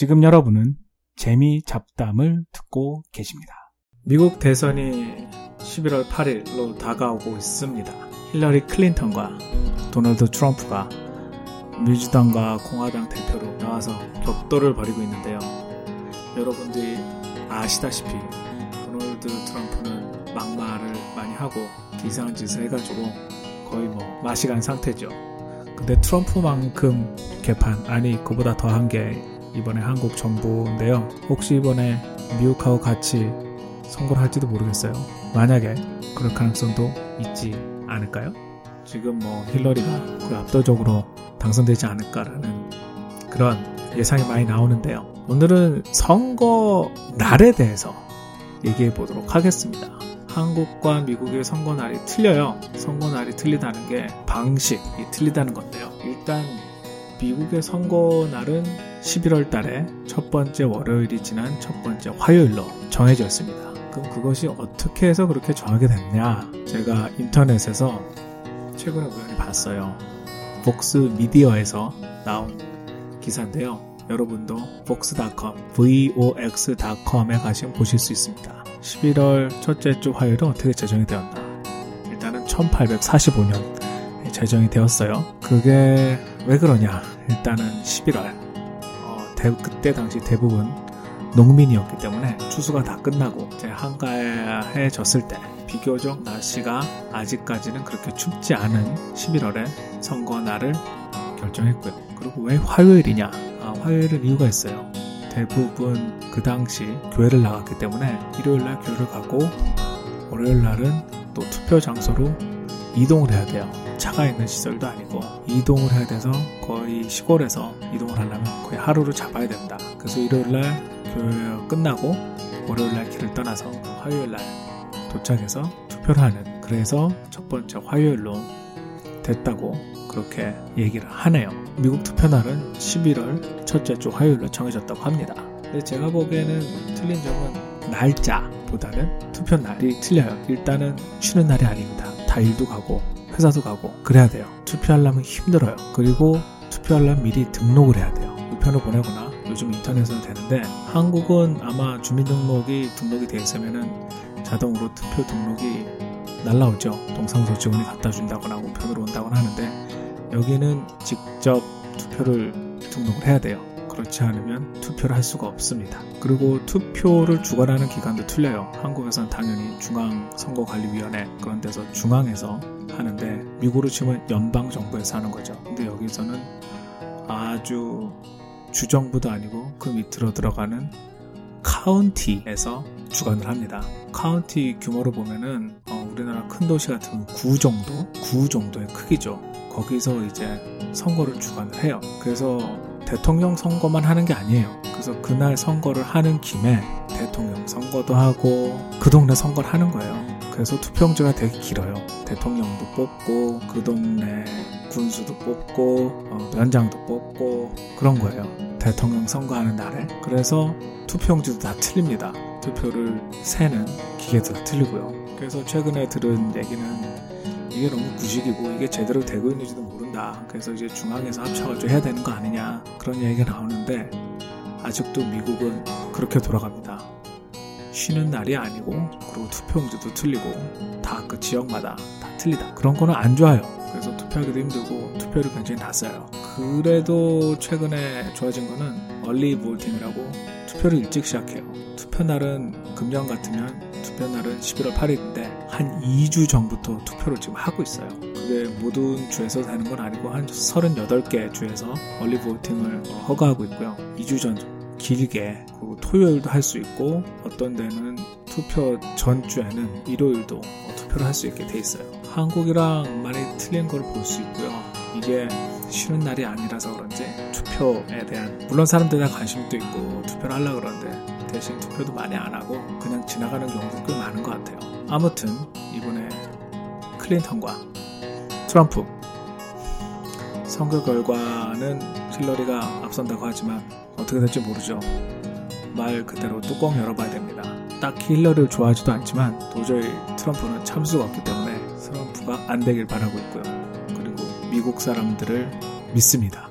지금 여러분은 재미 잡담을 듣고 계십니다. 미국 대선이 11월 8일로 다가오고 있습니다. 힐러리 클린턴과 도널드 트럼프가 민주당과 공화당 대표로 나와서 격돌을 벌이고 있는데요. 여러분들이 아시다시피 도널드 트럼프는 막말을 많이 하고 이상한 짓을 해가지고 거의 뭐 맛이 간 상태죠. 근데 트럼프만큼 개판 아니 그보다 더한 게 이번에 한국 정부인데요. 혹시 이번에 미국하고 같이 선거를 할지도 모르겠어요. 만약에 그럴 가능성도 있지 않을까요? 지금 뭐 힐러리가 거의 압도적으로 당선되지 않을까라는 그런 예상이 많이 나오는데요. 오늘은 선거 날에 대해서 얘기해 보도록 하겠습니다. 한국과 미국의 선거 날이 틀려요. 선거 날이 틀리다는 게 방식이 틀리다는 건데요. 일단 미국의 선거 날은 11월 달에 첫 번째 월요일이 지난 첫 번째 화요일로 정해져 있습니다. 그럼 그것이 어떻게 해서 그렇게 정하게 됐냐? 제가 인터넷에서 최근에 우연히 봤어요. 복스 미디어에서 나온 기사인데요. 여러분도 vox.com, vox.com에 가시면 보실 수 있습니다. 11월 첫째 주 화요일은 어떻게 제정이 되었나? 일단은 1845년 제정이 되었어요. 그게 왜 그러냐? 일단은 11월. 어, 대, 그때 당시 대부분 농민이었기 때문에 추수가 다 끝나고 이제 한가해졌을 때 비교적 날씨가 아직까지는 그렇게 춥지 않은 11월에 선거 날을 결정했고요. 그리고 왜 화요일이냐? 아, 화요일은 이유가 있어요. 대부분 그 당시 교회를 나갔기 때문에 일요일 날 교회를 가고 월요일 날은 또 투표 장소로 이동을 해야 돼요. 차가 있는 시설도 아니고 이동을 해야 돼서 거의 시골에서 이동을 하려면 거의 하루를 잡아야 된다. 그래서 일요일 날 교회 끝나고 월요일 날 길을 떠나서 화요일 날 도착해서 투표를 하는 그래서 첫 번째 화요일로 됐다고 그렇게 얘기를 하네요. 미국 투표 날은 11월 첫째 주 화요일로 정해졌다고 합니다. 근데 제가 보기에는 틀린 점은 날짜보다는 투표 날이 틀려요. 일단은 쉬는 날이 아닙니다. 다 일도 가고 회사도 가고 그래야 돼요. 투표하려면 힘들어요. 그리고 투표하려면 미리 등록을 해야 돼요. 우편을 보내거나 요즘 인터넷으로 되는데 한국은 아마 주민등록이 등록이 돼 있으면은 자동으로 투표 등록이 날라오죠. 동사무소 직원이 갖다 준다거나 우편으로 온다거나 하는데 여기는 직접 투표를 등록을 해야 돼요. 그렇지 않으면 투표를 할 수가 없습니다. 그리고 투표를 주관하는 기관도 틀려요. 한국에선 당연히 중앙선거관리위원회 그런 데서 중앙에서 하는데 미국으로 치면 연방정부에서 하는 거죠. 근데 여기서는 아주 주정부도 아니고 그 밑으로 들어가는 카운티에서 주관을 합니다. 카운티 규모로 보면은 어, 우리나라 큰 도시 같은 구 정도, 구 정도의 크기죠. 거기서 이제 선거를 주관을 해요. 그래서 대통령 선거만 하는 게 아니에요. 그래서 그날 선거를 하는 김에 대통령 선거도 하고 그 동네 선거를 하는 거예요. 그래서 투표용지가 되게 길어요. 대통령도 뽑고 그 동네 군수도 뽑고 어, 면장도 뽑고 그런 거예요. 대통령 선거하는 날에. 그래서 투표용지도 다 틀립니다. 투표를 세는 기계도 다 틀리고요. 그래서 최근에 들은 얘기는 이게 너무 구식이고 이게 제대로 되고 있는지도 모른다. 그래서 이제 중앙에서 합쳐가지고 해야 되는 거 아니냐 그런 얘기가 나오는데 아직도 미국은 그렇게 돌아갑니다. 쉬는 날이 아니고 그리고 투표용지도 틀리고 다 그 지역마다 다 틀리다. 그런 거는 안 좋아요. 그래서 투표하기도 힘들고 투표를 굉장히 낮아요. 그래도 최근에 좋아진 거는 얼리 볼팅이라고 투표를 일찍 시작해요. 투표 날은 금년 같으면 투표 날은 11월 8일인데 한 2주 전부터 투표를 지금 하고 있어요. 그게 모든 주에서 되는 건 아니고 한 38개 주에서 얼리 볼팅을 허가하고 있고요. 2주 전 길게 그리고 토요일도 할 수 있고 어떤 데는 투표 전주에는 일요일도 투표를 할 수 있게 돼 있어요. 한국이랑 많이 틀린 걸 볼 수 있고요. 이게 쉬는 날이 아니라서 그런지 투표에 대한 물론 사람들이 다 관심도 있고 투표를 하려고 그러는데 대신 투표도 많이 안 하고 그냥 지나가는 경우도 꽤 많은 것 같아요. 아무튼 이번에 클린턴과 트럼프 선거 결과는 힐러리가 앞선다고 하지만 어떻게 될지 모르죠. 말 그대로 뚜껑 열어봐야 됩니다. 딱히 힐러리를 좋아하지도 않지만 도저히 트럼프는 참수가 없기 때문에 트럼프가 안 되길 바라고 있고요. 그리고 미국 사람들을 믿습니다.